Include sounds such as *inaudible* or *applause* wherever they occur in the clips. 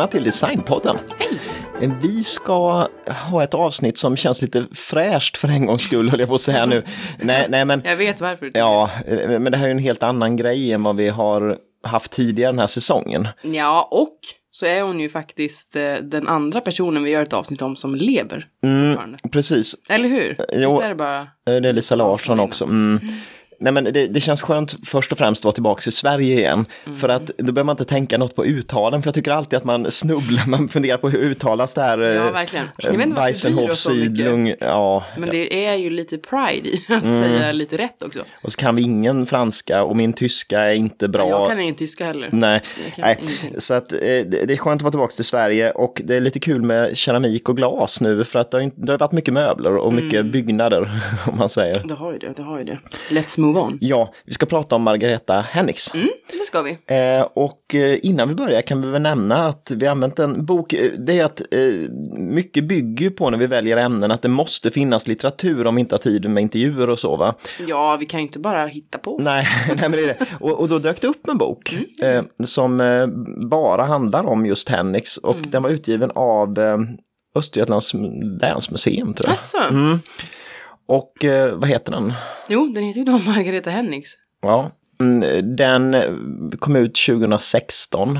välkomna till Designpodden. Hej! Vi ska ha ett avsnitt som känns lite fräscht för en gångs skull, höll jag på att säga nu. Nej, nej, men, Jag vet varför. ja, eh, men det här är ju en helt annan grej än vad vi har haft tidigare den här säsongen. Ja, och så är hon ju faktiskt eh, den andra personen vi gör ett avsnitt om som lever fortfarande. Precis, Eller hur? jo. Visst är det bara... Eh, det är Lisa Larsson också. Mm. Nej, men det, det känns skönt först och främst att vara tillbaka i Sverige igen. För att då behöver man inte tänka något på uttalen, för jag tycker alltid att man snubblar, man funderar på hur uttalas det här. Ja, eh, verkligen. Jag vet inte mycket. Sidlung, ja. Men det är ju lite pride i att Mm. säga lite rätt också. Och så kan vi ingen franska och min tyska är inte bra. Jag kan ingen tyska heller. Nej, nej. ingenting. så att, eh, det, det är skönt att vara tillbaka till Sverige och det är lite kul med keramik och glas nu för att det har, inte, det har varit mycket möbler och mycket Mm. byggnader *laughs* om man säger. Det har ju det, det har ju det. Let's move on. Ja, vi ska prata om Margareta Henriks. Mm, det ska vi. Eh, och eh, innan vi börjar kan vi väl nämna att vi använt en bok, eh, det är att eh, mycket bygger på när vi väljer ämnen att det måste finnas litteratur om vi inte har tid med intervjuer och så va. Ja, vi kan ju inte bara hitta på. Nej, *laughs* nej men det är det. Och, och då dök det upp en bok eh, som eh, bara handlar om just Henriks och den var utgiven av Östergötlands länsmuseum tror jag. Asså? Och eh, vad heter den? Jo, den heter ju då *laughs* Margareta Henriks. Ja, mm, den eh, kom ut 2016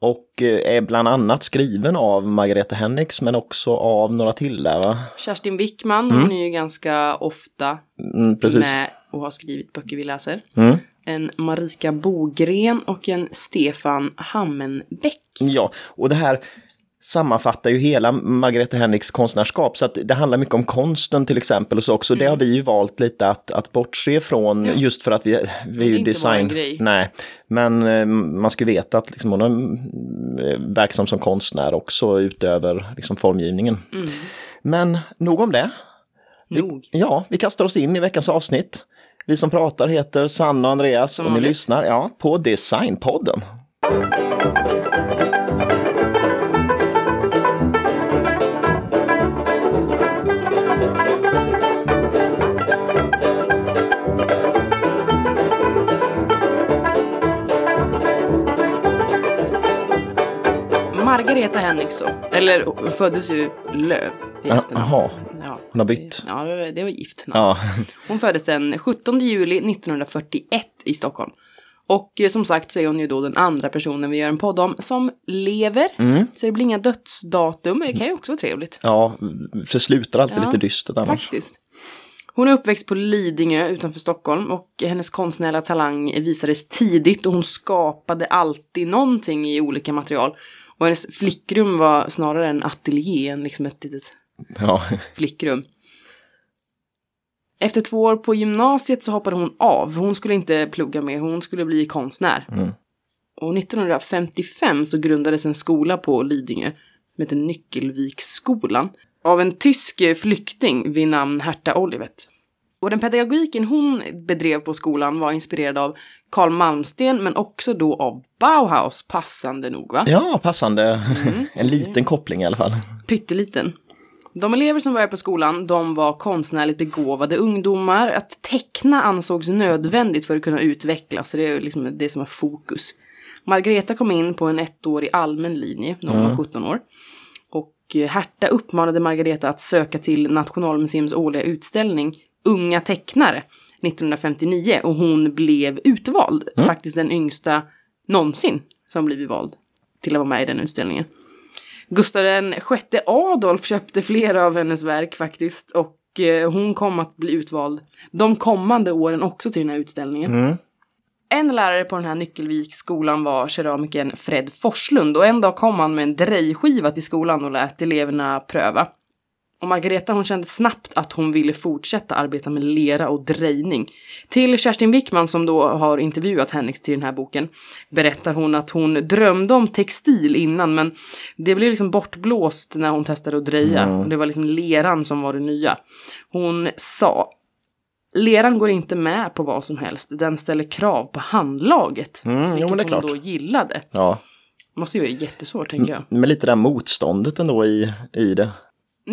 och eh, är bland annat skriven av Margareta Henriks men också av några till där va? Kerstin Wickman, hon är ju ganska ofta Mm, med och har skrivit böcker vi läser. Mm. En Marika Bogren och en Stefan Hammenbäck. Ja, och det här sammanfattar ju hela Margareta Henriks konstnärskap. Så att det handlar mycket om konsten till exempel och så också. Det har vi ju valt lite att, att bortse från Ja. just för att vi, vi är ju design. Nej, men eh, man ska ju veta att liksom, hon är eh, verksam som konstnär också utöver liksom, formgivningen. Mm. Men nog om det. Nog. Ja, vi kastar oss in i veckans avsnitt. Vi som pratar heter Sanna och Andreas Som och ni lyssnar ja, på Designpodden. Margareta Henriks då. Eller hon föddes ju Löv i efternamn. Jaha, Ja. hon har bytt. Ja, det var- gift. Ja, Hon föddes den 17 juli 1941 i Stockholm. Och eh, som sagt så är hon ju då den andra personen vi gör en podd om som lever. Mm. Så det blir inga dödsdatum, det kan ju också vara trevligt. ja för slutar alltid Ja, lite dystert annars. Faktiskt. Hon är uppväxt på Lidingö utanför Stockholm och hennes konstnärliga talang visades tidigt och hon skapade alltid någonting i olika material. Och hennes flickrum var snarare en ateljé än liksom ett litet Ja. flickrum. Efter två år på gymnasiet så hoppade hon av. Hon skulle inte plugga mer, hon skulle bli konstnär. Mm. Och 1955 så grundades en skola på Lidingö som heter Nyckelviksskolan av en tysk flykting vid namn Herta Olivet. Och den pedagogiken hon bedrev på skolan var inspirerad av Carl Malmsten men också då av Bauhaus, passande nog va? ja, passande. Mm. *laughs* En liten koppling i alla fall. pytteliten. De elever som var på skolan, de var konstnärligt begåvade ungdomar. Att teckna ansågs nödvändigt för att kunna utvecklas, så det är liksom det som var fokus. Margareta kom in på en ettårig allmän linje när hon var 17 år. Och eh, Herta uppmanade Margareta att söka till Nationalmuseums årliga utställning Unga tecknare 1959 och hon blev utvald. Faktiskt den yngsta någonsin som blivit vald till att vara med i den utställningen. Gustav den sjätte Adolf köpte flera av hennes verk faktiskt och eh, hon kom att bli utvald de kommande åren också till den här utställningen. Mm. En lärare på den här Nyckelviksskolan var keramikern Fred Forslund och en dag kom han med en drejskiva till skolan och lät eleverna pröva. Och Margareta hon kände snabbt att hon ville fortsätta arbeta med lera och drejning. Till Kerstin Wickman som då har intervjuat Henriks till den här boken berättar hon att hon drömde om textil innan men det blev liksom bortblåst när hon testade att dreja. Och det var liksom leran som var det nya. Hon sa Leran går inte med på vad som helst. Den ställer krav på handlaget. Mm, jo, vilket men är hon klart. då gillade. Ja, Måste ju vara jättesvårt tänker jag. med lite det där motståndet ändå i, i det.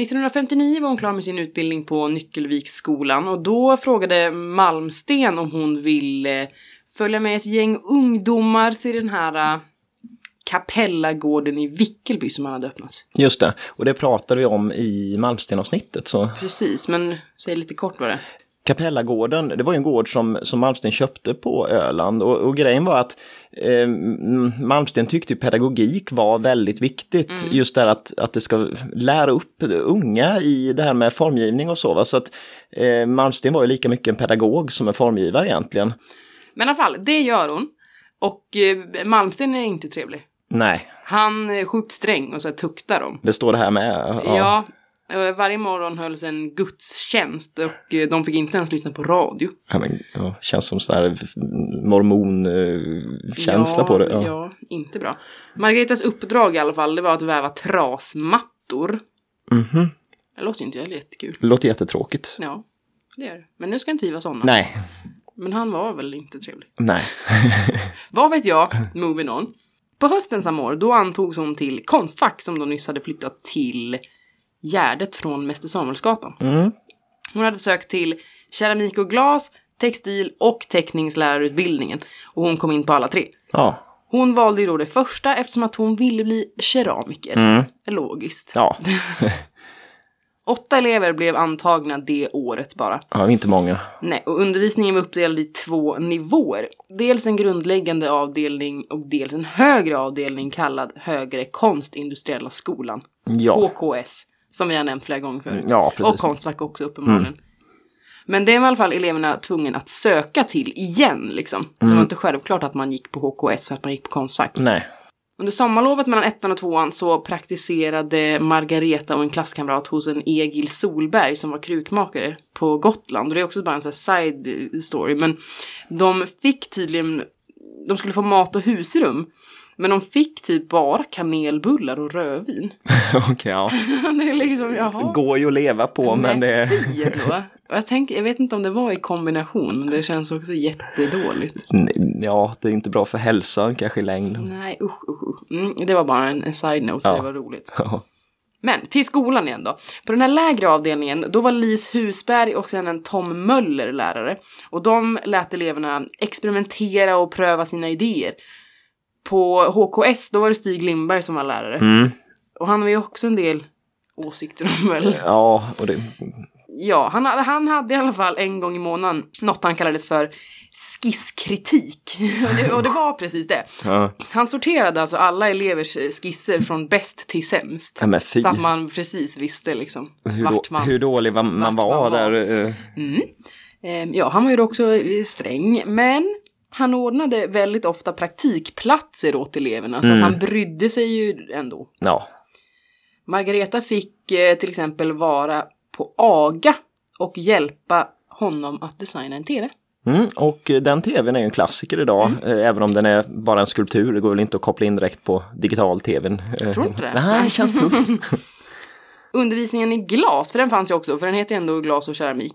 1959 var hon klar med sin utbildning på Nyckelviksskolan och då frågade Malmsten om hon ville följa med ett gäng ungdomar till den här äh, Kapellagården i Vickelby som han hade öppnat. Just det, och det pratade vi om i Malmsten-avsnittet. Så Precis, men säg lite kort vad det. Kapellagården, det var ju en gård som, som Malmsten köpte på Öland och, och grejen var att eh, Malmsten tyckte pedagogik var väldigt viktigt. Just det att, att det ska lära upp unga i det här med formgivning och så. Va? Så att eh, Malmsten var ju lika mycket en pedagog som en formgivare egentligen. Men i alla fall, det gör hon. Och eh, Malmsten är inte trevlig. Nej, Han är sjukt sträng och så tuktar dem. det står det här med. Ja. eh, varje morgon hölls en gudstjänst och eh, de fick inte ens lyssna på radio. Ja, men, ja, känns som sån här mormonkänsla ja, på det. Ja. Ja. inte bra. Margaretas uppdrag i alla fall, det var att väva trasmattor. Mhm. Det låter inte jättekul. Det låter jättetråkigt. Ja, det är det. Men nu ska inte vi vara sådana. Nej, Men han var väl inte trevlig. nej. *laughs* Vad vet jag? Moving on. På hösten samma år, då antogs hon till Konstfack som då nyss hade flyttat till Gärdet från Mäster Samuelsgatan. Mm. Hon hade sökt till keramik och glas, textil och teckningslärarutbildningen. Och hon kom in på alla tre. Ja, Hon valde ju då det första eftersom att hon ville bli keramiker. Mm. Logiskt. ja. *laughs* Åtta elever blev antagna det året bara. ja inte många. Nej, och undervisningen var uppdelad i två nivåer. Dels en grundläggande avdelning och dels en högre avdelning kallad Högre konstindustriella skolan. Ja, HKS, som vi har nämnt flera gånger förut. ja och. Mm. Konstfack också uppenbarligen. Men det var i alla fall eleverna tvungna att söka till igen liksom. Det Mm. var inte självklart att man gick på HKS för att man gick på Konstfack. Nej. Under sommarlovet mellan ettan och tvåan så praktiserade Margareta och en klasskamrat hos en Egil Solberg som var krukmakare på Gotland. Och det är också bara en sån side story. Men de fick tydligen, de skulle få mat och husrum. Men de fick typ bara kanelbullar och rödvin. *laughs* Okej, ja. *laughs* det är liksom, jaha. Går ju att leva på, men det... Och jag, tänkte, jag vet inte om det var i kombination, men det känns också jättedåligt. Ja, det är inte bra för hälsan kanske i längden. Nej, usch, usch, usch. Mm, det var bara en, en side-note, Ja. det var roligt. *laughs* Ja. Men till skolan igen då. På den här lägre avdelningen, då var Lis Husberg och sen en Tom Möller lärare. Och de lät eleverna experimentera och pröva sina idéer. På HKS, då var det Stig Lindberg som var lärare. Mm. Och han har ju också en del åsikter om väl. Ja, och det... Ja, han, hade- han hade i alla fall en gång i månaden något han kallades för skisskritik. *laughs* och, det, och det var precis det. Ja. Han sorterade alltså alla elevers eh, skisser från bäst till sämst. Ja. Så att man precis visste liksom Hur, då, man... hur dålig man, man var man var. där. eh, Mm. Ehm, ja, han var ju då också eh, sträng, men han ordnade väldigt ofta praktikplatser åt eleverna, så Mm. att han brydde sig ju ändå. Ja. Margareta fick eh, till exempel vara på AGA och hjälpa honom att designa en TV. Mm, och den tvn är ju en klassiker idag, Mm. eh, även om den är bara en skulptur. Det går väl inte att koppla in direkt på digital-tvn. Eh, Tror inte det? Nej, känns tufft. *laughs* Undervisningen i glas, för den fanns ju också, för den heter ändå glas och keramik.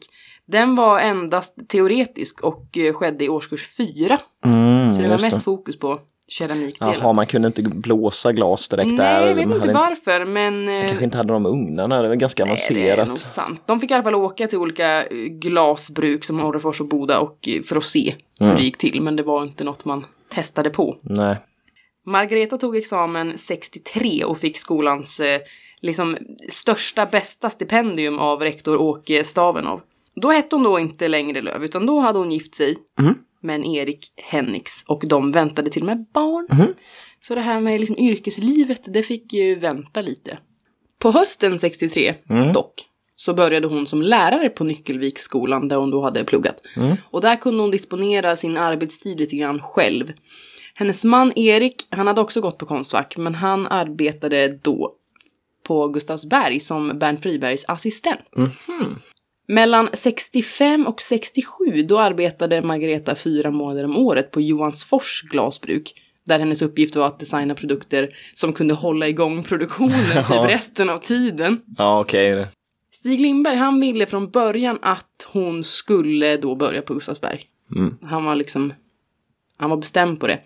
Den var endast teoretisk och eh, skedde i årskurs fyra. Mm, Så det var mest fokus på keramikdelen. Jaha, man kunde inte blåsa glas direkt där. Nej, jag vet Man inte varför, men... eh, Kanske inte hade de ugnarna, det var ganska Nej, det är nog avancerat. sant. De fick i alla fall åka till olika eh, glasbruk som Orrefors och Boda och för att se hur Mm. det gick till. Men det var inte något man testade på. Nej. Margareta tog examen 63 och fick skolans liksom största, bästa stipendium av rektor Åke Stavenov. Då hette hon då inte längre Löv, utan då hade hon gift sig Mhm. med en Erik Hennix och de väntade till och med barn. Mhm. Så det här med liksom yrkeslivet, det fick ju vänta lite. På hösten 63 Mm. dock, så började hon som lärare på Nyckelviksskolan där hon då hade pluggat. Mm. Och där kunde hon disponera sin arbetstid lite grann själv. Hennes man Erik, han hade också gått på Konstfack, men han arbetade då på Gustavsberg som Bernt Fribergs assistent. Mellan 65 och 67 då arbetade Margareta fyra månader om året på Johansfors glasbruk. Där hennes uppgift var att designa produkter som kunde hålla igång produktionen *laughs* typ Ja. resten av tiden. Ja, okej. Stig Lindberg han ville från början att hon skulle då börja på Gustavsberg. Mm. Han var liksom, han var bestämd på det.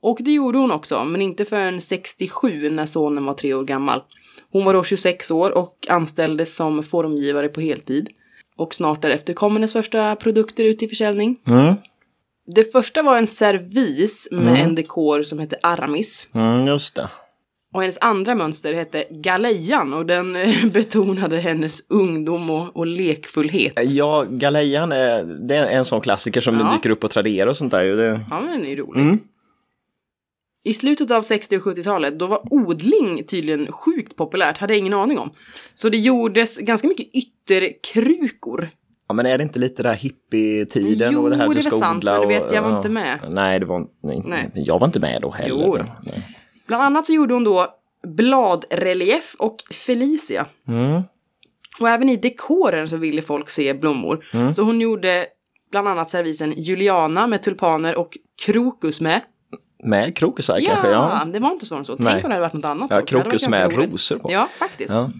Och det gjorde hon också, men inte förrän 67 när sonen var tre år gammal. Hon var då 26 år och anställdes som formgivare på heltid. Och snart därefter kom hennes första produkter ut i försäljning. Mm. Det första var en servis med en dekor som hette Aramis. Mm, just det. Och hennes andra mönster hette Galejan och den eh, *laughs* betonade hennes ungdom och, och lekfullhet. Ja, Galejan är, det är en sån klassiker som Ja. dyker upp på Tradera och sånt där. Det, Ja, men den är rolig. Mm. I slutet av 60 och 70-talet, då var odling tydligen sjukt populärt, hade jag ingen aning om. Så det gjordes ganska mycket ytterkrukor. ja, men är det inte lite där hippie-tiden Jo, och det här att det du är ska väl sant, odla? men du vet, jag var inte med. Nej, det var nej, Nej. jag var inte med då heller. Jo. Nej. Bland annat så gjorde hon då bladrelief och Felicia. Mm. Och även i dekoren så ville folk se blommor. Mm. Så hon gjorde bland annat servisen Juliana med tulpaner och krokus med. Med krokusar Ja, kanske? Ja, det var inte svårare än så. Nej. Tänk om det hade varit något annat. ja krokus med rosor på. Ja, faktiskt. Ja.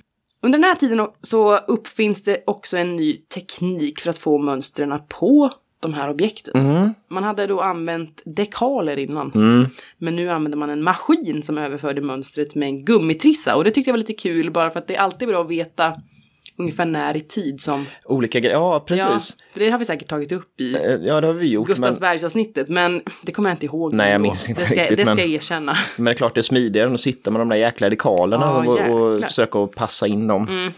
Under den här tiden så uppfinns det också en ny teknik för att få mönstren på de här objekten. Mm. Man hade då använt dekaler innan. Mm. Men nu använder man en maskin som överförde mönstret med en gummitrissa. Och det tyckte jag var lite kul bara för att det är alltid bra att veta ungefär när i tid som... Olika grejer, ja precis. Ja, det har vi säkert tagit upp i Eh, Ja, det har vi gjort. Men, Gustavsbergsavsnittet. Men det kommer jag inte ihåg. Nej, jag minns inte det ska, riktigt, Det ska men- jag erkänna. men det är klart det är smidigare än att sitta med de där jäkla dekalerna Ja, och, och jäklar. Mm. försöka att passa in dem.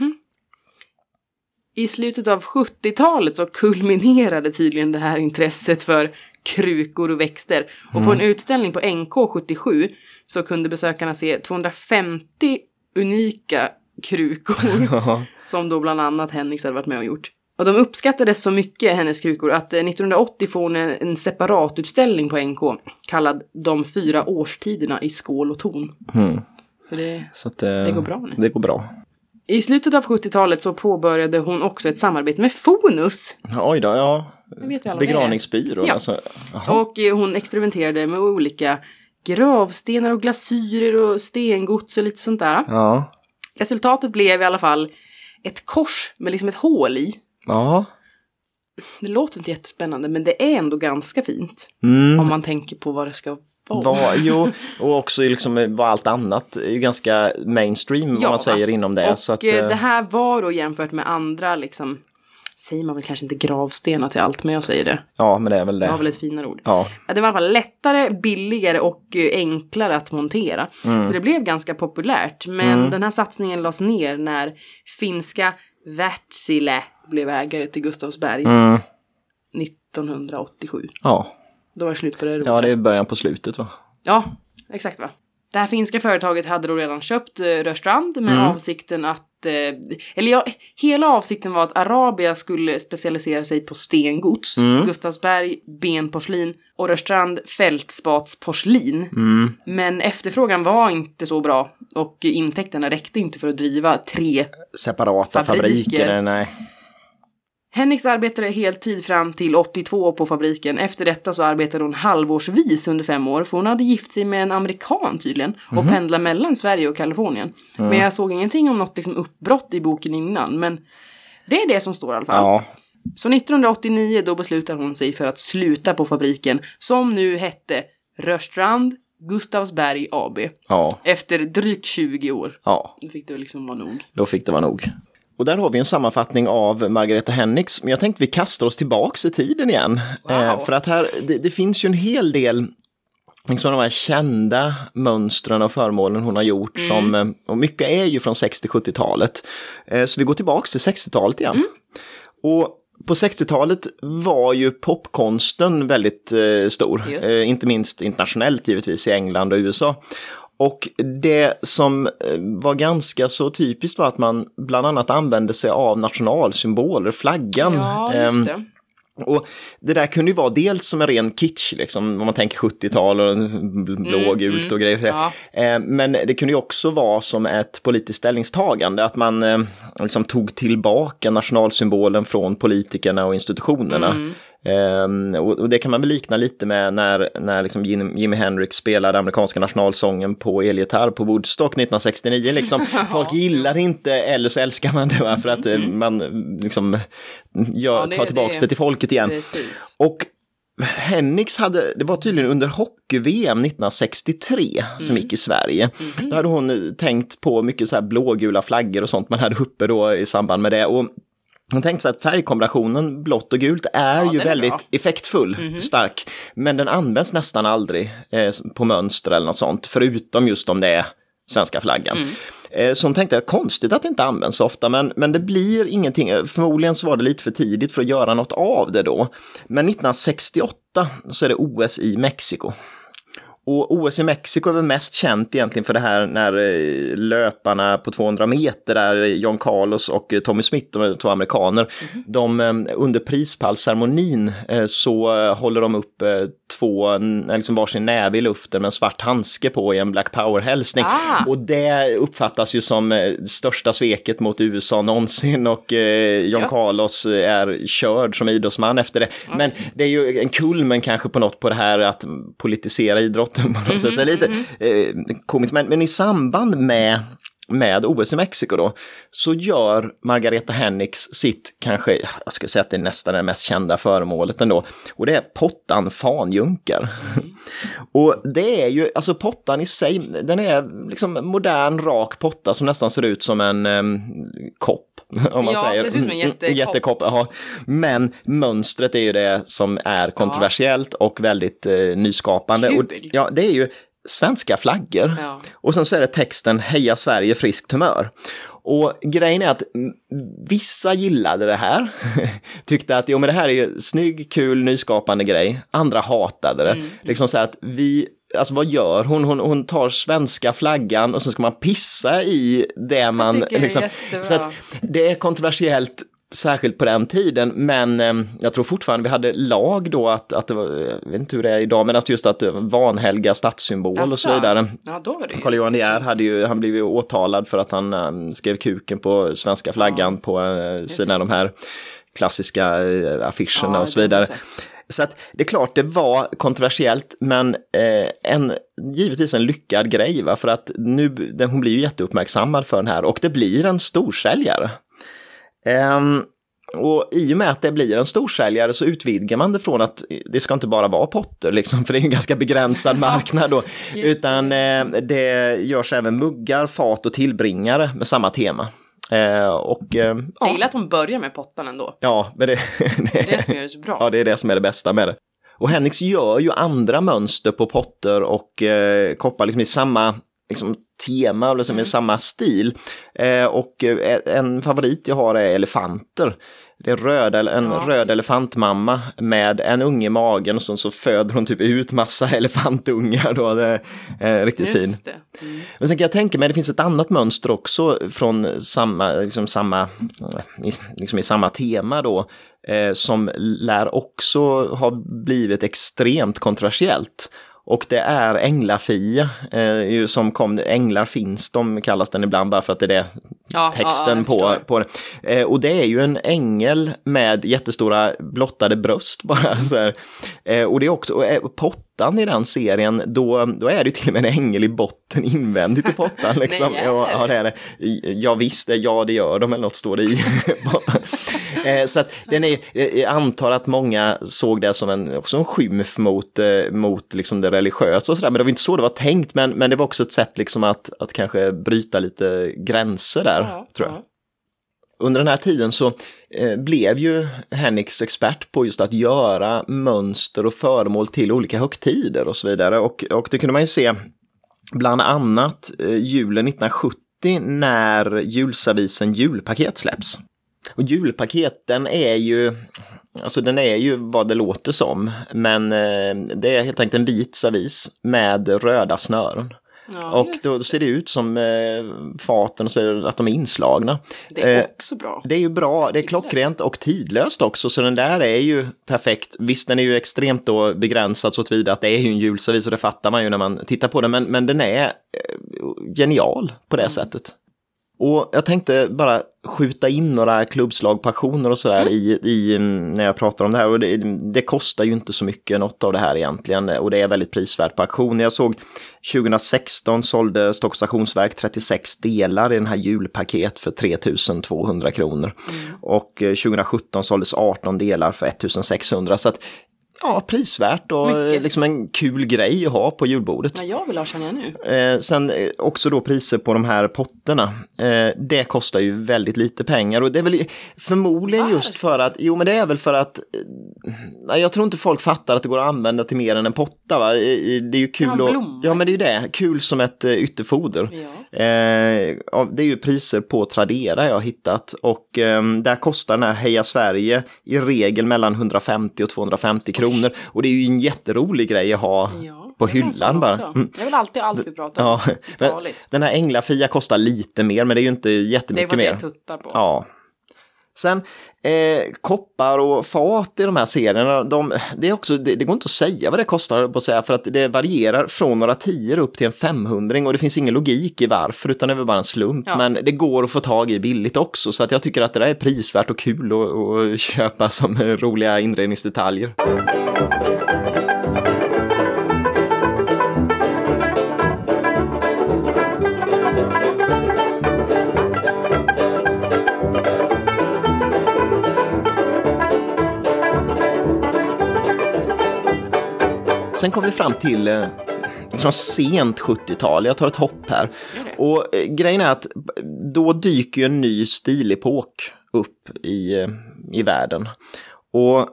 I slutet av 70-talet så kulminerade tydligen det här intresset för krukor och växter. Och på en utställning på NK 77 så kunde besökarna se 250 unika krukor *laughs* som då bland annat Henniks hade varit med och gjort. Och de uppskattades så mycket, hennes krukor, att eh, 1980 får hon en, en separatutställning på NK kallad De fyra årstiderna i skål och ton. Mm. Så det, Så att, eh, Det går bra nu. Det går bra. I slutet av 70-talet så påbörjade hon också ett samarbete med Fonus. Oj då, ja. Begravningsbyrå. Ja. Alltså. Och eh, hon experimenterade med olika gravstenar och glasyrer och stengods och lite sånt där. Ja. Resultatet blev i alla fall ett kors med liksom ett hål i. Ja. Det låter inte jättespännande men det är ändå ganska fint. Mm. Om man tänker på vad det ska vara. Var, jo, och också liksom vad allt annat är ju ganska mainstream Ja, vad man säger inom det. och så att, eh, eh, det här var då jämfört med andra liksom, säger man väl kanske inte gravstenar till allt men jag säger det. Ja, men det är väl det. Det var väl ett finare ord. Ja. Det var i alla fall lättare, billigare och eh, enklare att montera. Mm. Så det blev ganska populärt. Men den här satsningen lades ner när finska Wärtsilä blev ägare till Gustavsberg Mm. 1987. Ja. Då var det slut på det roliga. ja, det är början på slutet va? Ja, exakt va. Det här finska företaget hade då redan köpt eh, Rörstrand med Mm. avsikten att, eh, eller ja, hela avsikten var att Arabia skulle specialisera sig på stengods, Mm. Gustavsberg benporslin och Rörstrand fältspatsporslin. Mm. Men efterfrågan var inte så bra och intäkterna räckte inte för att driva tre. Separata Fabriker. fabriker. nej. Henriks arbetade heltid fram till 82 på fabriken. Efter detta så arbetade hon halvårsvis under fem år för hon hade gift sig med en amerikan tydligen och Mhm. pendlade mellan Sverige och Kalifornien. Mm. Men jag såg ingenting om något liksom uppbrott i boken innan. Men det är det som står i alla fall. Ja. Så 1989 då beslutar hon sig för att sluta på fabriken som nu hette Rörstrand Gustavsberg AB. Ja. Efter drygt 20 år. Ja. Då fick det liksom vara nog. Då fick det vara nog. Och där har vi en sammanfattning av Margareta Henriks. Men jag tänkte vi kastar oss tillbaks i tiden igen. Wow. Eh, för att här, det, det finns ju en hel del liksom de här kända mönstren och föremålen hon har gjort. Som, eh, och mycket är ju från 60-70-talet. Eh, så vi går tillbaks till 60-talet igen. Och på 60-talet var ju popkonsten väldigt eh, stor. Eh, inte minst internationellt givetvis i England och USA. Och det som eh, var ganska så typiskt var att man bland annat använde sig av nationalsymboler, flaggan. Ja, Ehm, det. och det där kunde ju vara dels som en ren kitsch, liksom, om man tänker 70-tal och blågult och grejer. Mm, Ja. Eh, Men det kunde ju också vara som ett politiskt ställningstagande, att man eh, liksom tog tillbaka nationalsymbolen från politikerna och institutionerna. Mm. Ehm, och, och det kan man väl likna lite med när, när liksom Jim, Jimi Hendrix spelade amerikanska nationalsången på elgitarr på Woodstock 1969. Liksom. *laughs* Folk gillar inte eller så älskar man det va? för att eh, man eh, liksom gör, Ja, det- tar tillbaka det- det till folket igen. Precis. Och Henniks hade, det var tydligen under hockey-VM 1963 som gick i Sverige. Då hade hon tänkt på mycket så här blågula flaggor och sånt man hade uppe då i samband med det. Och hon tänkte sig att färgkombinationen blått och gult är Ja, ju är väldigt bra. Effektfull, stark. Men den används nästan aldrig eh, på mönster eller något sånt, förutom just om det är svenska flaggan. Mm. Eh, så hon tänkte, konstigt att det inte används så ofta, men, men det blir ingenting. Eh, Förmodligen så var det lite för tidigt för att göra något av det då. Men 1968 så är det OS i Mexiko. Och OS i Mexiko är väl mest känt egentligen för det här när eh, löparna på 200 meter där John Carlos och eh, Tommy Smith, de är två amerikaner, de eh, under prispallsceremonin så håller de upp två, liksom varsin näve i luften med en svart handske på i en Black Power-hälsning. Ah. Och det uppfattas ju som största sveket mot USA någonsin och John Gött. Carlos är körd som idrottsman efter det. Men det är ju en kulmen kanske på något på det här att politisera idrotten på något sätt. Så är lite eh, komiskt. Men, men i samband med med OS i Mexiko då, så gör Margareta Hennigs sitt, kanske, jag ska säga att det är nästan det mest kända föremålet ändå, och det är pottan fanjunkar. *laughs* och det är ju, alltså pottan i sig, den är liksom modern, rak potta som nästan ser ut som en em, kopp. *laughs* Om man Ja, säger. det ser ut som en jättekopp. jättekopp. Ja. Men mönstret är ju det som är kontroversiellt och väldigt eh, nyskapande. Kul. Och, ja, det är ju svenska flaggor. Ja. Och sen så är det texten Heja Sverige, friskt humör. Och grejen är att vissa gillade det här, *laughs* tyckte att jo, men det här är ju snygg, kul, nyskapande grej. Andra hatade det. Mm. Liksom så här att vi, alltså vad gör hon? hon? Hon tar svenska flaggan och så ska man pissa i det man... det Liksom, jättebra. så att det är kontroversiellt särskilt på den tiden, men eh, jag tror fortfarande vi hade lag då att, att det var, jag vet inte hur det är idag, men att just att det var vanhelga stadssymbol och så vidare. Ja, då var det. Carl Johan De Geer hade ju, han blev ju åtalad för att han eh, skrev kuken på svenska flaggan på uh, sina de här klassiska eh, affischerna Ja, och så det vidare. sett. Så att det är klart, det var kontroversiellt, men eh, en, givetvis en lyckad grej, va? för att nu, den, hon blir ju jätteuppmärksammad för den här och det blir en storsäljare. Ehm, och i och med att det blir en storsäljare så utvidgar man det från att det ska inte bara vara potter, liksom, för det är en ganska begränsad *laughs* marknad då, utan eh, det görs även muggar, fat och tillbringare med samma tema. Eh, och eh, Jag ja, gillar att hon börjar med pottan ändå. ja, men *laughs* det, Det är det som gör det så bra. Ja, det är det som är det bästa med det. Och Henriks gör ju andra mönster på potter och eh, koppar liksom i samma liksom, tema, liksom Mm. i samma stil. Eh, och eh, en favorit jag har är elefanter. Det är röd, en Ja, röd elefantmamma med en unge i magen och så, så föder hon typ ut massa *laughs* elefantungar. Då. Det är riktigt fin. Mm. Men sen kan jag tänka mig, det finns ett annat mönster också från samma, liksom samma, i- liksom i samma tema då, eh, som lär också ha blivit extremt kontroversiellt. Och det är Änglafia, eh, som kom, Änglar finns de kallas den ibland bara för att det är det Ja, texten ja, på, på det. Eh, och det är ju en ängel med jättestora blottade bröst *laughs* bara. Så. Eh, och det är också, och, eh, pottan i den serien, då, då är det till och med en ängel i botten invändigt i pottan. *laughs* Liksom. Nej, ja, ja, det är det. Ja visst, det- ja det gör de, eller något står det i *laughs* pottan. Eh, så att den är, jag antar att många såg det som en, också en skymf mot, eh, mot liksom det religiösa och sådär, men det var inte så det var tänkt, men, men det var också ett sätt liksom att, att kanske bryta lite gränser där, Ja, tror jag ja under den här tiden så eh, blev ju Henriks expert på just att göra mönster och föremål till olika högtider och så vidare. Och, och det kunde man ju se bland annat eh, julen 1970 när julservisen Julpaket släpps. Och julpaketen är ju, alltså den är ju vad det låter som, men eh, det är helt enkelt en vit servis med röda snören. Ja, och just då ser det ut som eh, faten och så vidare, att de är inslagna. Det är Eh, också bra. det är ju bra, det är klockrent och tidlöst också, så den där är ju perfekt. Visst, den är ju extremt då begränsad så tillvida att det är ju en julservis och det fattar man ju när man tittar på den, men, men den är eh, genial på det sättet. Och jag tänkte bara skjuta in några klubbslag på auktioner och sådär i, i, mm, när jag pratar om det här. Och det, det kostar ju inte så mycket något av det här egentligen och det är väldigt prisvärt på auktion. Jag såg 2016 sålde Stockholms stationsverk 36 delar i den här julpaket för 3200 kronor. Och eh, 2017 såldes 18 delar för 1600. Så att ja, prisvärt och Mycket. liksom en kul grej att ha på julbordet. Ja, jag vill ha känner jag nu. Eh, sen eh, också då priser på de här potterna. Eh, det kostar ju väldigt lite pengar och det är väl förmodligen just för att, jo men det är väl för att, eh, jag tror inte folk fattar att det går att använda till mer än en potta va. Det är ju kul Ja, ja men det är ju det, kul som ett eh, ytterfoder. Ja. Eh, det är ju priser på Tradera jag har hittat och ehm, där kostar den här Heja Sverige i regel mellan 150 och 250 kronor. Och det är ju en jätterolig grej att ha Ja, på jag hyllan bara. Mm. Jag vill alltid allt vi pratar om. Ja, den här Änglafia kostar lite mer men det är ju inte Det är jättemycket vad mer. tuttar på. Ja. Sen eh, koppar och fat i de här serierna, de, det, är också, det, det går inte att säga vad det kostar på att säga för att det varierar från några tior upp till en 500 och det finns ingen logik i varför utan det är väl bara en slump. Ja. Men det går att få tag i billigt också så att jag tycker att det där är prisvärt och kul att, att köpa som roliga inredningsdetaljer. Sen kom vi fram till eh, liksom sent 70-tal, jag tar ett hopp här. Och eh, grejen är att då dyker ju en ny stilepok upp i, eh, i världen. Och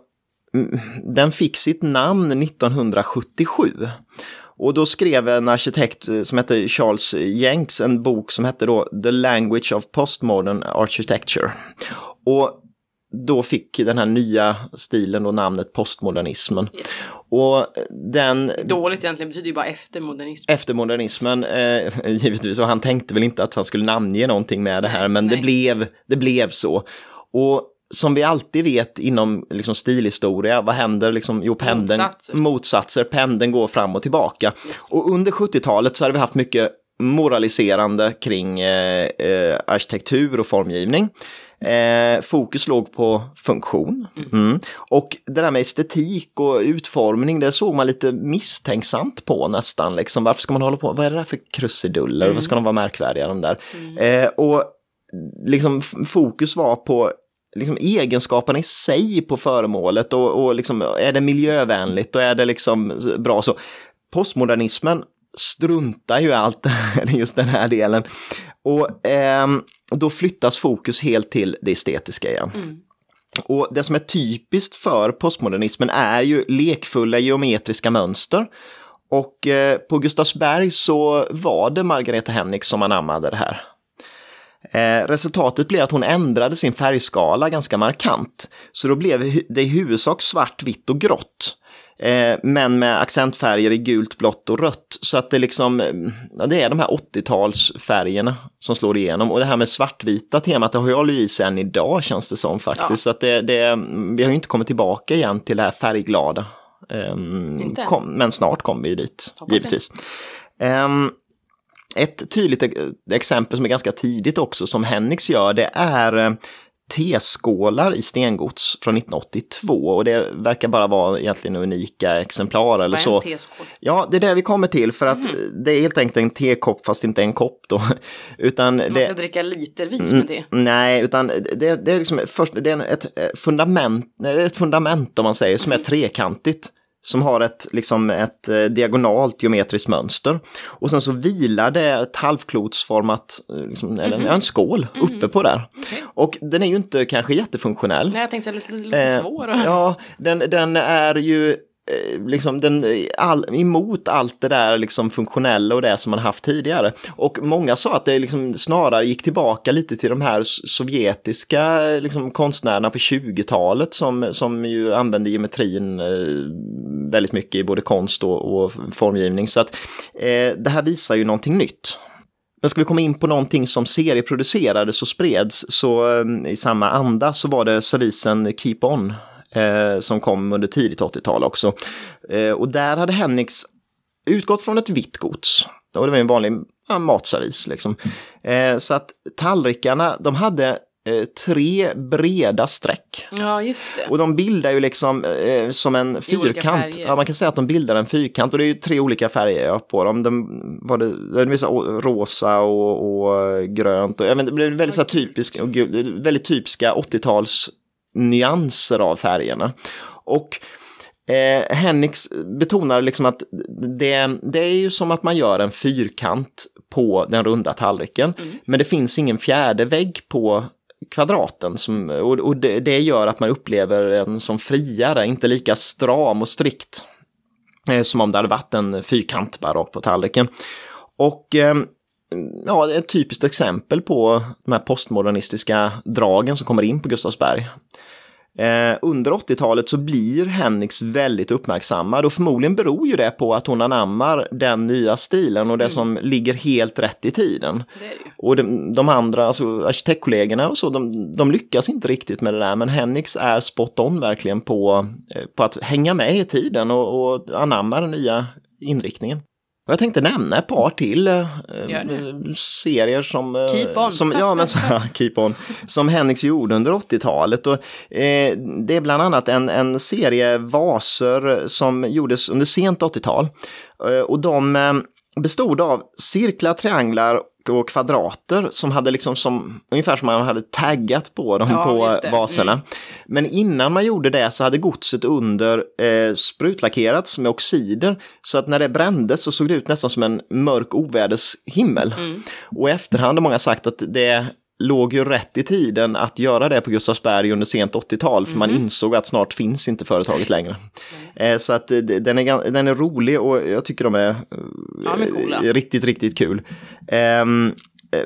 mm, den fick sitt namn 1977. Och då skrev en arkitekt eh, som hette Charles Jenks en bok som hette då The Language of Postmodern Architecture. Och då fick den här nya stilen då namnet postmodernismen. Yes. Och den Dåligt egentligen betyder ju bara eftermodernism. eftermodernismen, eh, *laughs* givetvis, och han tänkte väl inte att han skulle namnge någonting med det här, men det blev, det blev så. Och som vi alltid vet inom liksom, stilhistoria, vad händer? Liksom, jo, pendeln, Motsatser. motsatser, pendeln går fram och tillbaka. Yes. Och under 70-talet så hade vi haft mycket moraliserande kring eh, eh, arkitektur och formgivning. Eh, fokus låg på funktion. Mm. Och det där med estetik och utformning, det såg man lite misstänksamt på nästan. Liksom. Varför ska man hålla på? Vad är det där för krusiduller? Vad ska de vara märkvärdiga de där? Eh, och liksom fokus var på liksom egenskaperna i sig på föremålet och, och liksom, är det miljövänligt och är det liksom bra så. Postmodernismen struntar ju allt *laughs* just den här delen. Och ehm, då flyttas fokus helt till det estetiska igen. Och det som är typiskt för postmodernismen är ju lekfulla geometriska mönster. Och eh, på Gustavsberg så var det Margareta Henrik som anammade det här. Eh, resultatet blev att hon ändrade sin färgskala ganska markant. Så då blev det i huvudsak svart, vitt och grått. Eh, men med accentfärger i gult, blått och rött. Så att det liksom, eh, ja, det är de här 80-talsfärgerna som slår igenom. Och det här med svartvita temat, det har hållit i sig än idag känns det som faktiskt. Ja. Så att det, det, vi har ju inte kommit tillbaka igen till det här färgglada. Än. kom, men snart kommer vi dit, Hoppas jag. givetvis. Ehm, ett tydligt e- exempel som är ganska tidigt också som Hennix gör det är eh, teskålar i stengods från 1982 och det verkar bara vara egentligen unika exemplar eller så. Ja, det är det vi kommer till för att det är helt enkelt en tekopp fast inte en kopp då. *laughs* Utan Man det, ska dricka litervis med det. Nej, utan det, det är liksom först, det är ett eh, fundament, ett fundament om man säger, som är trekantigt. Som har ett, liksom ett eh, diagonalt geometriskt mönster. Och sen så vilar det ett halvklotsformat, eh, liksom, eller en skål uppe på där. Okej. Och den är ju inte kanske jättefunktionell. Nej, jag tänkte lite, lite Eh, svår. Ja, den, den är ju eh, Eh, liksom den, eh, all, emot allt det där liksom funktionella och det som man haft tidigare. Och många sa att det liksom snarare gick tillbaka lite till de här sovjetiska eh, liksom, konstnärerna på 20-talet som, som ju använde geometrin eh, väldigt mycket i både konst och, och formgivning. Så att eh, det här visar ju någonting nytt. Men ska vi komma in på någonting som serieproducerades och spreds så eh, i samma anda så var det servisen Keep On eh, som kom under tidigt 80-tal också. Eh, och där hade Hennix utgått från ett vitt gods. Och det var en vanlig ja, matservis liksom. Eh, så att tallrikarna, de hade eh, tre breda streck. Ja, just det. Och de bildar ju liksom eh, som en fyrkant. Ja, man kan säga att de bildar en fyrkant och det är ju tre olika färger på dem. De, var det, det är så rosa och, och grönt. Och, jag vet, det blev väldigt så här typiska, och väldigt typiska 80-tals nyanser av färgerna. Och Eh, Henniks betonar liksom att det, det är ju som att man gör en fyrkant på den runda tallriken. Mm. Men det finns ingen fjärde vägg på kvadraten. Som, och, och det, det, gör att man upplever en som friare, inte lika stram och strikt. Eh, som om det hade varit en fyrkant bara rakt på tallriken. Och eh, ja, ett typiskt exempel på de här postmodernistiska dragen som kommer in på Gustavsberg. Eh, under 80-talet så blir Henniks väldigt uppmärksammad och förmodligen beror ju det på att hon anammar den nya stilen och det mm. som ligger helt rätt i tiden. Det det och de, de, andra, alltså arkitektkollegorna och så, de, de, lyckas inte riktigt med det där men Henniks är spot on verkligen på, eh, på att hänga med i tiden och, och anamma den nya inriktningen. Och jag tänkte nämna ett par till eh, serier som... Eh, keep on! Som, ja, men så, *laughs* keep on. Som Henriks gjorde under 80-talet. Och, eh, det är bland annat en, en serie vaser som gjordes under sent 80-tal. Eh, och de eh, bestod av cirklar, trianglar och kvadrater som hade liksom som, ungefär som man hade taggat på dem ja, på vaserna. Mm. Men innan man gjorde det så hade godset under eh, sprutlackerats med oxider så att när det brändes så såg det ut nästan som en mörk ovädershimmel. Mm. Och i efterhand har många sagt att det låg ju rätt i tiden att göra det på Gustavsberg under sent 80-tal för mm. man insåg att snart finns inte företaget längre. Mm. Så att den är, den är rolig och jag tycker de är, ja, är riktigt, riktigt kul. Um,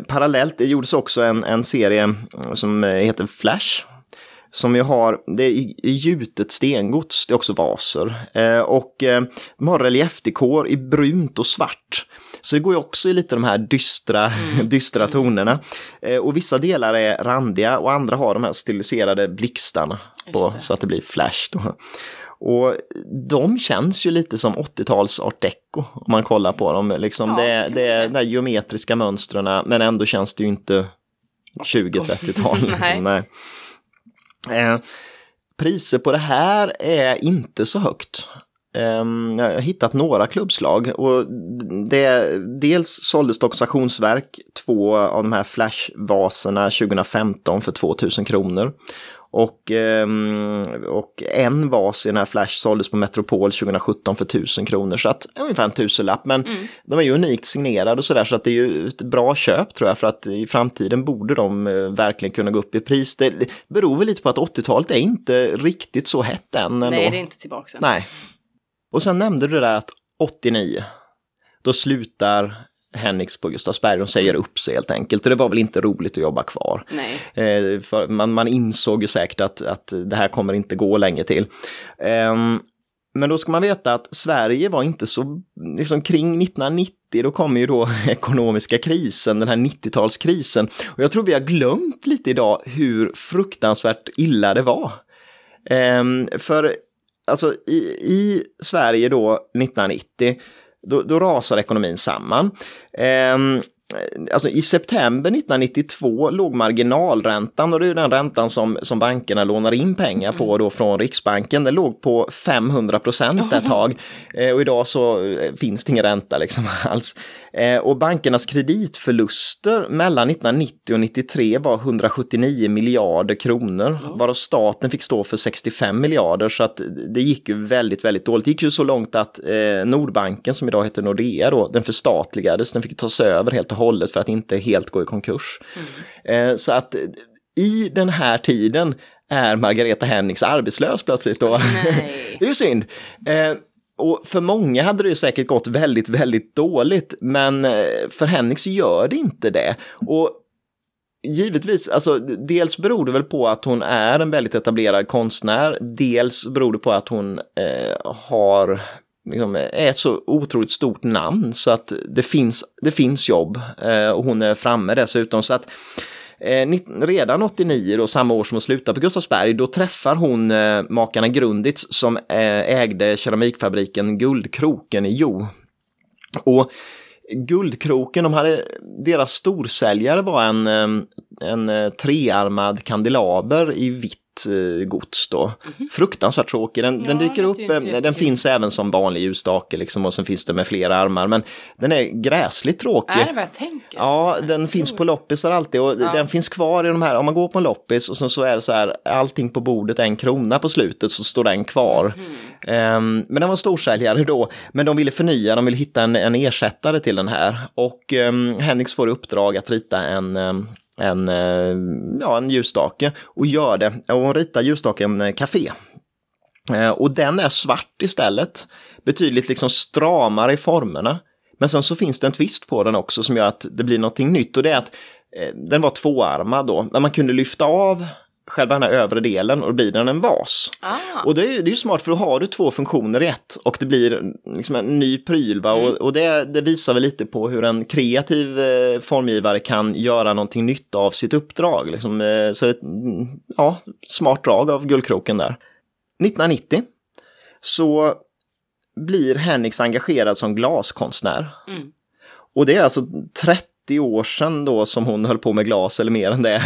parallellt det gjordes också en, en serie som heter Flash som ju har, det är gjutet stengods, det är också vaser. Eh, och eh, de har reliefdekor i brunt och svart. Så det går ju också i lite de här dystra, mm. *laughs* dystra tonerna. Eh, och vissa delar är randiga och andra har de här stiliserade blixtarna på, så att det blir flash. Då. Och de känns ju lite som 80-tals art deco om man kollar på dem. Liksom ja, det, det är de geometriska mönstren men ändå känns det ju inte 20-30-tal. *laughs* Liksom. nej. Eh, priser på det här är inte så högt. Um, jag har hittat några klubbslag och det, dels sålde Stockholms auktionsverk två av de här flashvaserna 2015 för 2000 kronor. Och, ehm, och en vas i den här Flash såldes på Metropol 2017 för 1000 kronor, så att ungefär en tusenlapp. Men mm. de är ju unikt signerade och sådär, så att det är ju ett bra köp tror jag, för att i framtiden borde de eh, verkligen kunna gå upp i pris. Det beror väl lite på att 80-talet är inte riktigt så hett än. Ändå. Nej, det är inte tillbaka. Nej. Och sen nämnde du det där att 89, då slutar Henniks på Gustavsberg, de säger upp sig helt enkelt. Och det var väl inte roligt att jobba kvar. Eh, för man, man insåg ju säkert att, att det här kommer inte gå länge till. Eh, men då ska man veta att Sverige var inte så, liksom kring 1990 då kom ju då *laughs* ekonomiska krisen, den här 90-talskrisen. Och jag tror vi har glömt lite idag hur fruktansvärt illa det var. Eh, för alltså i, i Sverige då 1990 då, då rasar ekonomin samman. Eh, alltså i september 1992 låg marginalräntan, och det är den räntan som, som bankerna lånar in pengar på då från Riksbanken, den låg på 500 procent ett tag. Eh, och idag så eh, finns det ingen ränta liksom *laughs* alls. Eh, och bankernas kreditförluster mellan 1990 och 1993 var 179 miljarder kronor, ja. varav staten fick stå för 65 miljarder, så att det gick ju väldigt, väldigt dåligt. Det gick ju så långt att eh, Nordbanken, som idag heter Nordea, då, den förstatligades, den fick tas över helt och hållet för att inte helt gå i konkurs. Mm. Eh, så att i den här tiden är Margareta Hennings arbetslös plötsligt då. *laughs* det är ju synd. Eh, och för många hade det säkert gått väldigt, väldigt dåligt, men eh, för Henrik så gör det inte det. Och givetvis, alltså dels beror det väl på att hon är en väldigt etablerad konstnär, dels beror det på att hon eh, har liksom, är ett så otroligt stort namn så att det finns, det finns jobb eh, och hon är framme dessutom. Så att Eh, redan 89, då, samma år som hon slutar på Gustavsberg, då träffar hon eh, makarna Grunditz som eh, ägde keramikfabriken Guldkroken i Jo. Och Guldkroken, de hade, deras storsäljare var en, eh, en eh, trearmad kandelaber i vitt eh, gods då. Fruktansvärt tråkig. Den, den Ja, dyker det upp, är inte eh, den jättekul. finns även som vanlig ljusstake liksom och sen finns det med flera armar. Men den är gräsligt tråkig. Är det vad jag tänker? Ja, den finns på loppisar alltid och den finns kvar i de här, om man går på en loppis och sen så är det så här, allting på bordet en krona på slutet så står den kvar. Ehm, men den var storsäljare då, men de ville förnya, de ville hitta en, en ersättare till den här. Och um, Henriks får i uppdrag att rita en, ehm, en, eh, ja, en ljusstake och gör det. Och hon ritar ljusstaken eh, Café. Eh, och den är svart istället. Betydligt liksom stramare i formerna. Men sen så finns det en twist på den också som gör att det blir någonting nytt. Och det är att den var tvåarmad då. Men man kunde lyfta av själva den här övre delen och då blir den en vas. Ah. Och det är, det är ju smart för då har du två funktioner i ett och det blir liksom en ny pryl. Va? Och, och det, det visar väl lite på hur en kreativ eh, formgivare kan göra någonting nytt av sitt uppdrag. Liksom, eh, så ett mm, ja, smart drag av Guldkroken där. 1990 så blir Henriks engagerad som glaskonstnär. Mm. Och det är alltså 30 år sedan då som hon höll på med glas eller mer än det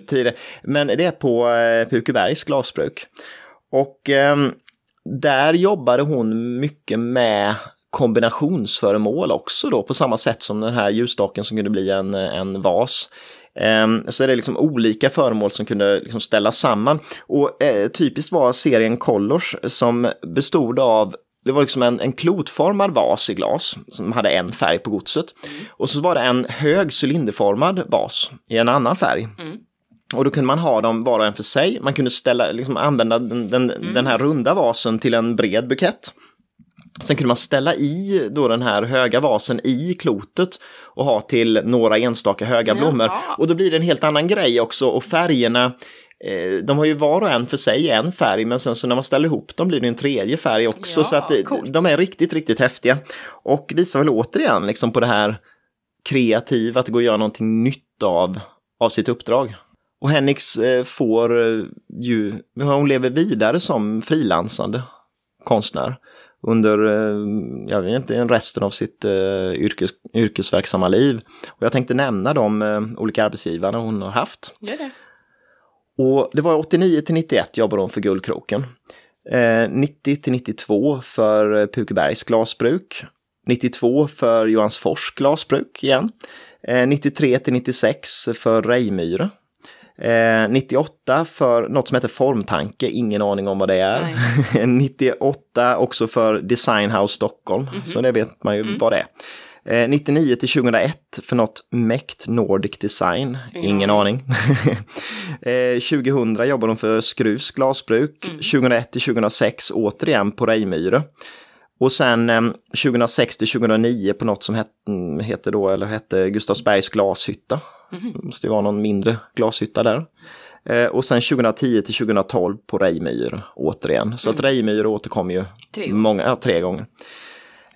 *laughs* tidigare. Men det är på eh, Pukebergs glasbruk. Och ehm, där jobbade hon mycket med kombinationsföremål också då på samma sätt som den här ljusstaken som kunde bli en, en vas. Ehm, Så är det liksom olika föremål som kunde liksom ställas samman. Och eh, typiskt var serien Colors som bestod av det var liksom en, en klotformad vas i glas som hade en färg på godset. Och så var det en hög cylinderformad vas i en annan färg. Och då kunde man ha dem var och en för sig. Man kunde ställa, liksom använda den, den, den här runda vasen till en bred bukett. Sen kunde man ställa i då den här höga vasen i klotet och ha till några enstaka höga blommor. Jaha. Och då blir det en helt annan grej också och färgerna de har ju var och en för sig en färg men sen så när man ställer ihop dem blir det en tredje färg också. Ja, så att det- coolt. de är riktigt, riktigt häftiga. Och visar väl återigen liksom på det här kreativa, att det går att göra någonting nytt av, av sitt uppdrag. Och Henriks eh, får eh, ju, hon lever vidare som frilansande konstnär under, eh, jag vet inte, resten av sitt eh, yrkes, yrkesverksamma liv. Och jag tänkte nämna de eh, olika arbetsgivarna hon har haft. Gör det. Och det var 89 till 91 jobbade hon för Guldkroken. Eh, 90 till 92 för eh, Pukebergs glasbruk. 92 för Johansfors glasbruk igen. Eh, 93 till 96 för Rejmyre. Eh, 98 för något som heter Formtanke, ingen aning om vad det är. 98 *laughs* också för Design House Stockholm, så det vet man ju vad det är. Eh, 99 till 2001 för något Mect Nordic Design, ingen aning. *laughs* eh, 2000 jobbar de för Skruvs glasbruk, 2001 till 2006 återigen på Rejmyre. Och sen eh, 2006 till 2009 på något som het, mm, heter då, eller hette Gustavsbergs glashytta. Det måste ju vara någon mindre glashytta där. Eh, och sen 2010 till 2012 på Rejmyr återigen. Så att Rejmyr återkommer ju Tre många, ja, tre gånger.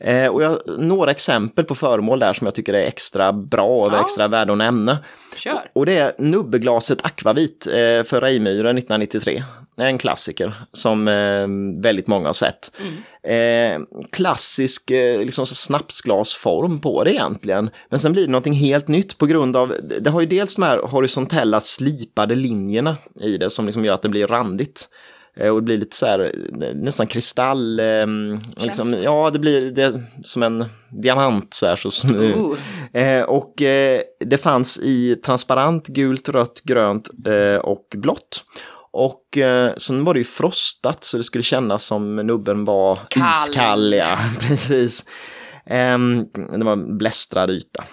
Eh, och jag, några exempel på föremål där som jag tycker är extra bra och Ja. extra värda att nämna. Kör. Och det är nubbeglaset Aquavit eh, för Rejmyren 1993. Det är en klassiker som eh, väldigt många har sett. Eh, klassisk eh, liksom snapsglasform på det egentligen. Men sen blir det någonting helt nytt på grund av, det har ju dels de här horisontella slipade linjerna i det som liksom gör att det blir randigt. Eh, Och det blir lite så här, eh, nästan kristall, eh, liksom, ja det blir det, som en diamant så här. Så, Ooh. Eh, och eh, det fanns i transparent, gult, rött, grönt eh, och blått. Och eh, sen var det ju frostat så det skulle kännas som nubben var Kall. iskall. Ja, *laughs* precis. Ehm, det var en blästrad yta.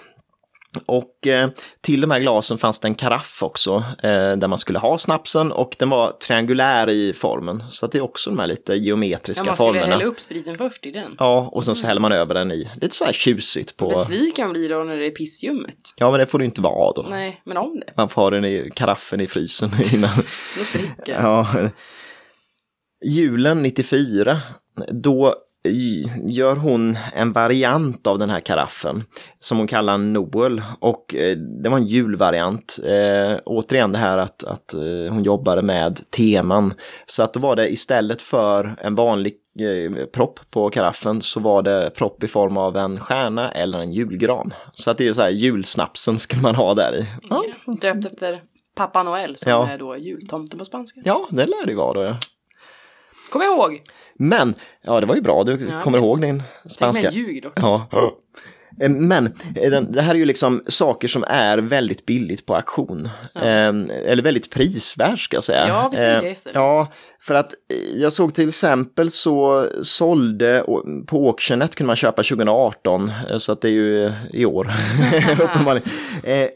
Och eh, till de här glasen fanns det en karaff också eh, där man skulle ha snapsen och den var triangulär i formen. Så att det är också de här lite Ja, geometriska man skulle formerna. hälla upp spriten först i den. Ja, och sen så häller man över den i. Lite så här tjusigt på... Besviken blir då när det är pissljummet. Ja, men det får det inte vara då. Nej, men om det. Man får ha den i karaffen i frysen *laughs* innan. Då spricker ja. Julen 94, då gör hon en variant av den här karaffen som hon kallar Noel och eh, det var en julvariant. Eh, återigen det här att, att eh, hon jobbade med teman. Så att då var det istället för en vanlig eh, propp på karaffen så var det propp i form av en stjärna eller en julgran. Så att det är så här julsnapsen ska man ha där i. Ja. Döpt efter Pappa Noel som ja. är då jultomten på spanska. Ja, det lär det vara då. Ja. Kom ihåg! Men, ja det var ju bra, du ja, kommer ihåg din spanska. Tänk ljug dock. Ja. Eh, men eh, det här är ju liksom saker som är väldigt billigt på auktion. Ja. Eller väldigt prisvärt ska jag säga. Ja, vi säger det istället. Ja, för att jag såg till exempel så sålde på Auctionet kunde man köpa 2018, så att det är ju i år. *laughs* *laughs* uppenbarligen.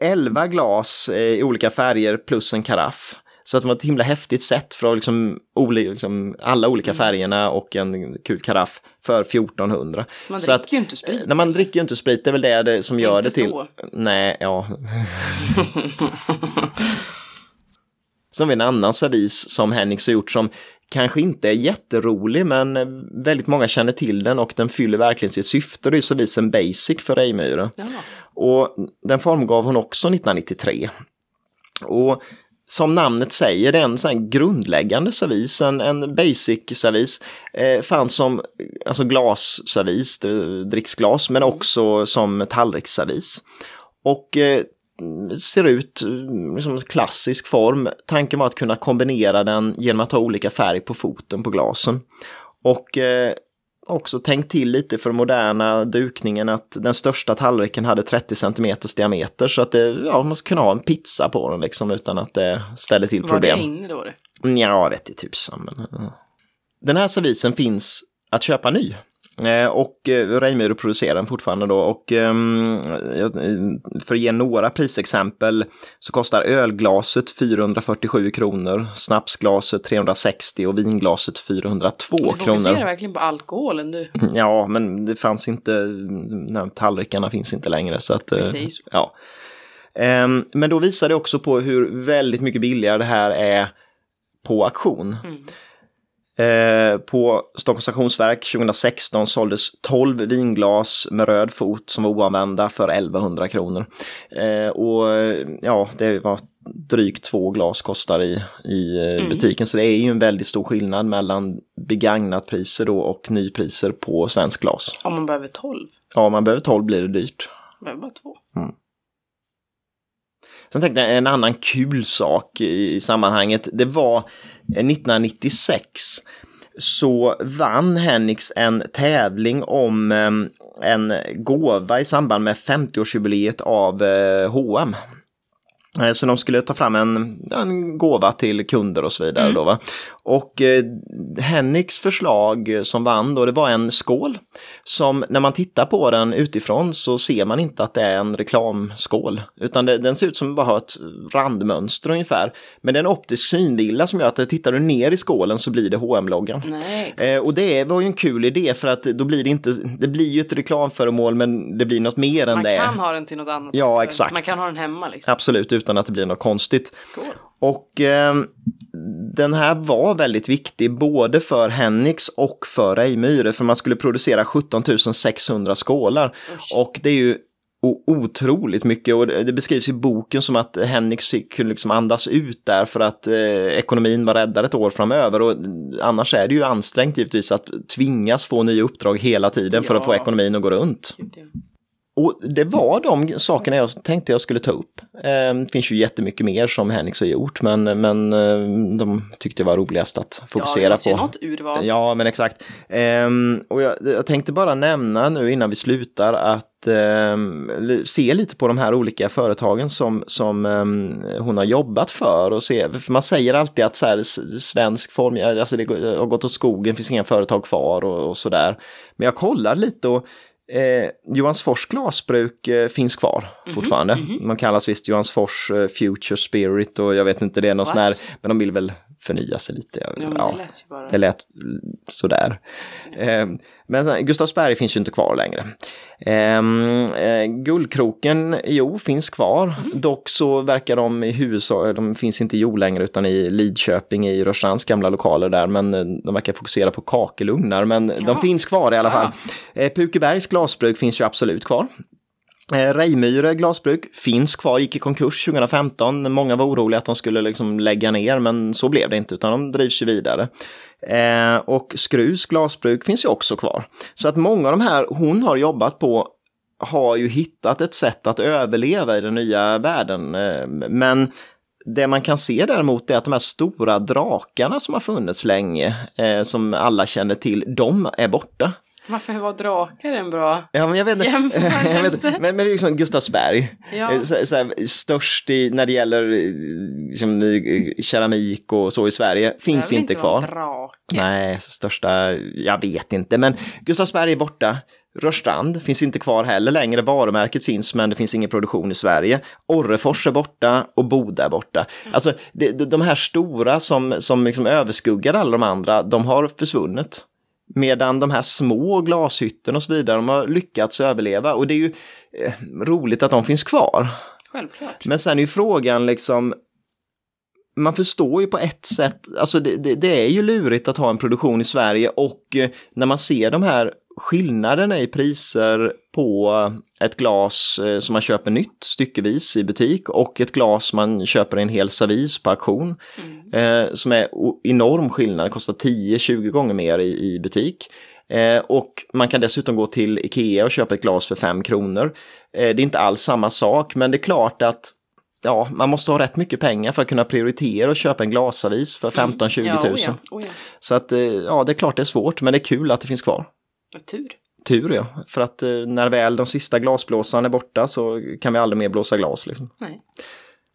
11 glas i olika färger plus en karaff. Så att det var ett himla häftigt sätt för liksom, liksom, alla olika mm. färgerna och en kul karaff för 1400. Man dricker att, ju inte sprit. Nej, man dricker ju inte sprit, det är väl det, det som gör det till. Så. Nej, ja. Sen har vi en annan servis som Hennigs har gjort som kanske inte är jätterolig men väldigt många känner till den och den fyller verkligen sitt syfte. Det är servisen Basic för Reimyre. Och den formgav hon också 1993. Och som namnet säger, en sån grundläggande servis, en, en basic servis. Eh, fanns som alltså glasservis, dricksglas, men också som tallriksservis. Och eh, ser ut som klassisk form. Tanken var att kunna kombinera den genom att ha olika färg på foten på glasen. Och eh, också tänkt till lite för moderna dukningen att den största tallriken hade 30 cm diameter så att det, ja, man ska kunna ha en pizza på den liksom utan att det ställer till problem. Var det inne då? Det? Ja, jag vet inte tusan. Men. Den här servisen finns att köpa ny. Eh, och eh, Reimyr producerar den fortfarande då och ehm, för att ge några prisexempel så kostar ölglaset 447 kronor, snapsglaset 360 och vinglaset 402 kronor. Du fokuserar verkligen på alkoholen du. Ja, men det fanns inte, nej, tallrikarna finns inte längre så att... Eh, Precis. Ja. Ehm, men då visar det också på hur väldigt mycket billigare det här är på auktion. Mm. Eh, på Stockholms Stationsverk 2016 såldes 12 vinglas med röd fot som var oanvända för 1100 kronor. Eh, och ja, det var drygt två glas kostar i, i eh, mm. butiken. Så det är ju en väldigt stor skillnad mellan begagnat priser då och nypriser på svensk glas. Om man behöver 12? Ja, om man behöver 12 blir det dyrt. Behöver bara två. Mm. Sen tänkte jag en annan kul sak i, sammanhanget. Det var 1996 så vann Hennix en tävling om en gåva i samband med 50-årsjubileet av H&M. Eh, så de skulle ta fram en, en gåva till kunder och så vidare. Mm. Då, va? Och eh, Henniks förslag som vann då, det var en skål. Som när man tittar på den utifrån så ser man inte att det är en reklamskål. Utan det, den ser ut som bara ett randmönster ungefär. Men det är en optisk synvilla som gör att tittar du ner i skålen så blir det hm loggan Eh, och det var ju en kul idé för att då blir det inte, det blir ju ett reklamföremål men det blir något mer än man det. Man kan ha den till något annat. Ja, exakt. Man kan ha den hemma liksom. Absolut, utan att det blir något konstigt. Cool. Och eh, den här var väldigt viktig både för Hennix och för Reimyre för man skulle producera 17 600 skålar. Usch. Och det är ju otroligt mycket och det beskrivs i boken som att Hennix fick liksom andas ut där för att eh, ekonomin var räddad ett år framöver och annars är det ju ansträngt givetvis att tvingas få nya uppdrag hela tiden ja. för att få ekonomin att gå runt. Och det var de sakerna jag tänkte jag skulle ta upp. Eh, det finns ju jättemycket mer som Henrik har gjort, men, men eh, de tyckte det var roligast att fokusera ja, på. Något urval. Ja, men exakt. Eh, och jag, jag, tänkte bara nämna nu innan vi slutar att se lite på de här olika företagen som, som hon har jobbat för och se, för man säger alltid att så här, svensk form, alltså det har gått åt skogen, finns inga företag kvar och, och sådär. Men jag kollar lite och Eh, Johansfors glasbruk eh, finns kvar mm -hmm, fortfarande. Mm -hmm. Man kallas visst Johansfors eh, Future Spirit och jag vet inte, det är någon sån här, men de vill väl förnya sig lite. Ja, men det lät ju bara... Det lät sådär. Eh, men Gustavsberg finns ju inte kvar längre. Ehm, eh, Guldkroken, jo, finns kvar. Mm. Dock så verkar de i huvudsak, de finns inte i Jo längre utan i Lidköping i Rörstrands gamla lokaler där. Men eh, de verkar fokusera på kakelugnar, men ja. de finns kvar i alla fall. Ja. Eh, Pukebergs glasbruk finns ju absolut kvar. Eh, Rejmyre glasbruk finns kvar, gick i konkurs 2015. Många var oroliga att de skulle liksom lägga ner, men så blev det inte, utan de drivs ju vidare. Eh, och Skrus glasbruk finns ju också kvar. Så att många av de här hon har jobbat på har ju hittat ett sätt att överleva i den nya världen. Eh, men det man kan se däremot är att de här stora drakarna som har funnits länge, eh, som alla känner till, de är borta. Varför var drakar en bra ja, men jag vet, *laughs* jag vet, men, men liksom Gustavsberg, ja. Eh, så, så här, störst i, när det gäller liksom, keramik och så i Sverige, finns inte, inte kvar. Drake. Nej, största, jag vet inte, men Gustavsberg är borta. Rörstrand finns inte kvar heller längre. Varumärket finns men det finns ingen produktion i Sverige. Orrefors är borta och Boda är borta. Mm. Alltså det, de här stora som, som liksom överskuggar alla de andra, de har försvunnit. Medan de här små glashytterna och så vidare, de har lyckats överleva och det är ju eh, roligt att de finns kvar. Självklart. Men sen är ju frågan liksom, man förstår ju på ett sätt, alltså det, det, det, är ju lurigt att ha en produktion i Sverige och eh, när man ser de här skillnaderna i priser på ett glas eh, som man köper nytt styckevis i butik och ett glas man köper en hel servis på auktion. Mm. Eh, som är enorm skillnad, det kostar 10-20 gånger mer i, i butik. Eh, och man kan dessutom gå till Ikea och köpa ett glas för 5 kronor. Eh, det är inte alls samma sak, men det är klart att ja, man måste ha rätt mycket pengar för att kunna prioritera och köpa en glasavis för 15-20 mm. ja, tusen. Oh ja, oh ja. Så att eh, ja, det är klart det är svårt, men det är kul att det finns kvar. Tur. Tur ja, för att eh, när väl de sista glasblåsarna är borta så kan vi aldrig mer blåsa glas. Liksom. Nej.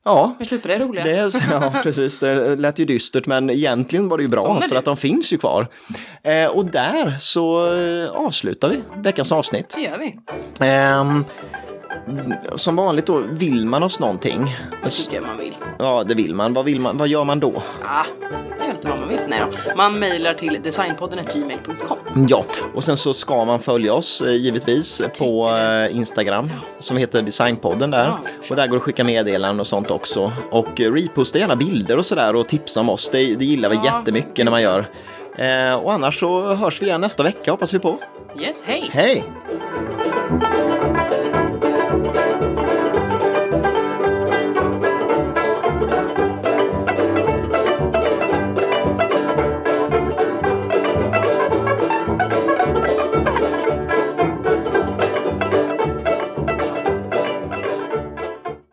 Ja, vi slipper det roliga. Det, ja, *laughs* precis. Det lät ju dystert, men egentligen var det ju bra för att de finns ju kvar. Eh, och där så eh, avslutar vi veckans avsnitt. Det gör vi. Eh, som vanligt då, vill man oss någonting? Det tycker jag man vill. Ja, det vill man. Vad, vill man, vad gör man då? Ja, det är lite vad man vill. Nej då. Man mejlar till designpodden.gmail.com. Ja, och sen så ska man följa oss eh, givetvis på det. Eh, Instagram som heter Designpodden där. Ja, och där går det att skicka meddelanden och sånt också. Och eh, reposta gärna bilder och sådär och tipsa om oss. Det, det gillar vi ja, jättemycket när man gör. Eh, och annars så hörs vi igen nästa vecka hoppas vi på. Yes, hej! Hej!